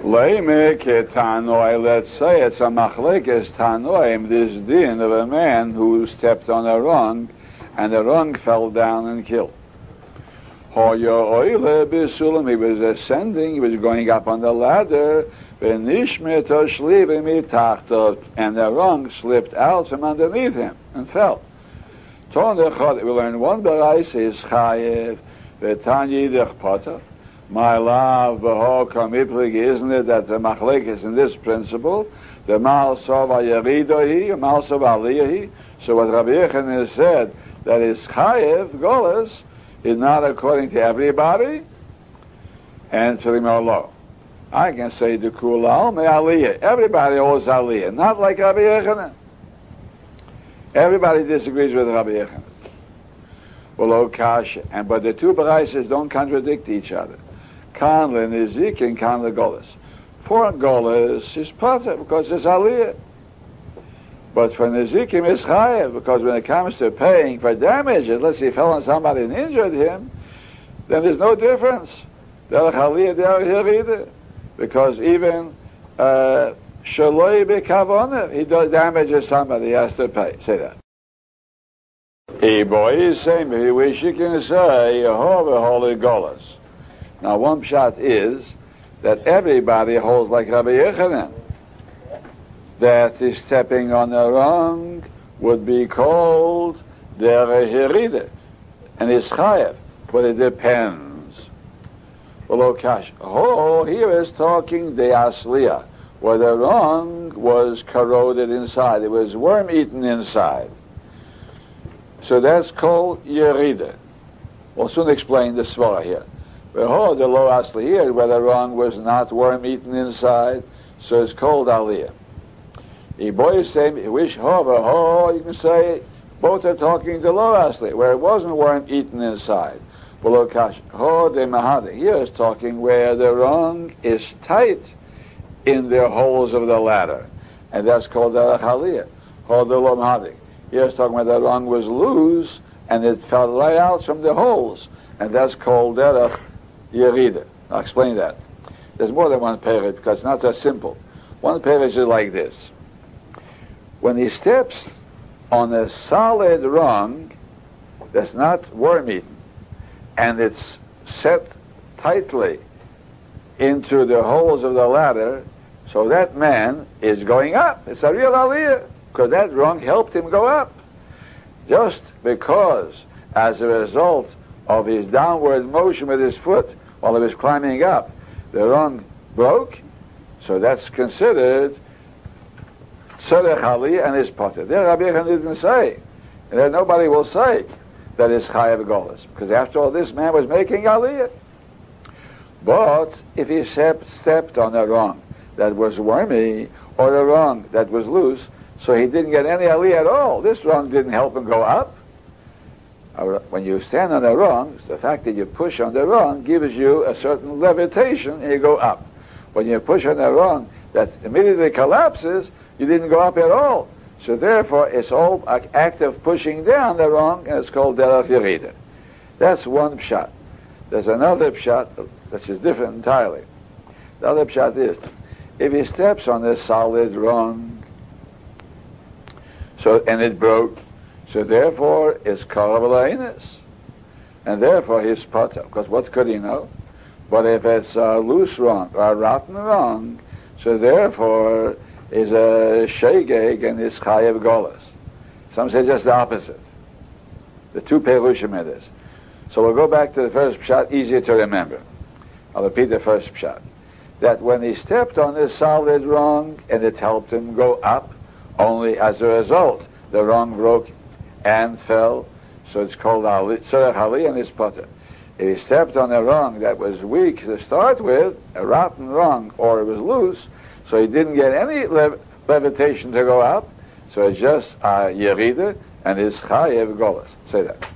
Let's say it's a machlekes tanoim, this din of a man who stepped on a rung, and the rung fell down and killed. He was ascending, he was going up on the ladder, and the rung slipped out from underneath him and fell. We learn one berais is chayev, v'tanyi dech potter, my love, isn't it that the Machlek is in this principle, the Mal Sov Ayaridohi, Mal Sov Aliyahi. So what Rabbi Yechon has said, that is Chayev, Golas, is not according to everybody, and to Merlo. I can say the Kulal, me Aliyah. Everybody owes Aliyah, not like Rabbi Yechon. Everybody disagrees with Rabbi Yechon. Well, oh, Kash, and but the two Baraises don't contradict each other. Kan Nizik and Kan Golas. For Golas is Pata because it's Aliyah. But for Nizikim it's Chayev because when it comes to paying for damages, let's say he fell on somebody and injured him, then there's no difference. Derech Aliyah, Derech either. Because even uh, Shaloi Bekavona, he does damages somebody, he has to pay. Say that. A boy is saying, we can say, Jehovah Holy Golas. Now, one shot is that everybody holds like Rabbi Yechanan, that is stepping on the wrong would be called der heride, and it's chayev, but it depends. Well, oh, Okash, oh, oh, here is talking the asliya, where the wrong was corroded inside, it was worm eaten inside. So that's called yerida. We'll soon explain the svara here. Oh, the low asli here, where the wrong was not worm eaten inside, so it's called aliyah. The boy is saying, wish hover, oh, you can say both are talking the low asli, where it wasn't worm eaten inside. Below kash, ho de mahadi. Here is talking where the wrong is tight in the holes of the ladder, and that's called the aliyah. Ho de lo mahadi. Here is talking where the wrong was loose, and it fell right out from the holes, and that's called derech Yerida. I'll explain that. There's more than one page because it's not so simple. One page is like this. When he steps on a solid rung that's not worm eaten and it's set tightly into the holes of the ladder, so that man is going up. It's a real aliyah because that rung helped him go up. Just because, as a result of his downward motion with his foot while he was climbing up. The rung broke, so that's considered Tzorech Ali and his potter. There Rabbi Yechon didn't say. And then nobody will say that is Chayav Golas. Because after all, this man was making Aliyah. But if he stepped on a rung that was wormy, or a rung that was loose, so he didn't get any Aliyah at all, this rung didn't help him go up when you stand on the rung, the fact that you push on the rung gives you a certain levitation and you go up. When you push on the rung that immediately collapses, you didn't go up at all. So therefore, it's all an act of pushing down the rung, and it's called derech yerida. That's one pshat. There's another pshat which is different entirely. The other pshat is, if he steps on this solid rung, so and it broke, so therefore, it's Karabalainis. And therefore, he's Pata. Because what could he know? But if it's a loose wrong or rotten wrong, so therefore, is a Shegeg and is Chayev Golas. Some say just the opposite. The two Perushim in this. So we'll go back to the first pshat, easier to remember. I'll repeat the first pshat. That when he stepped on this solid wrong and it helped him go up, only as a result, the wrong broke and fell, so it's called Tzorech Ali and his potter. If he stepped on a rung that was weak to start with, a rotten rung, or it was loose, so he didn't get any lev- levitation to go up, so it's just a uh, yerida and his chayev golas. Say that.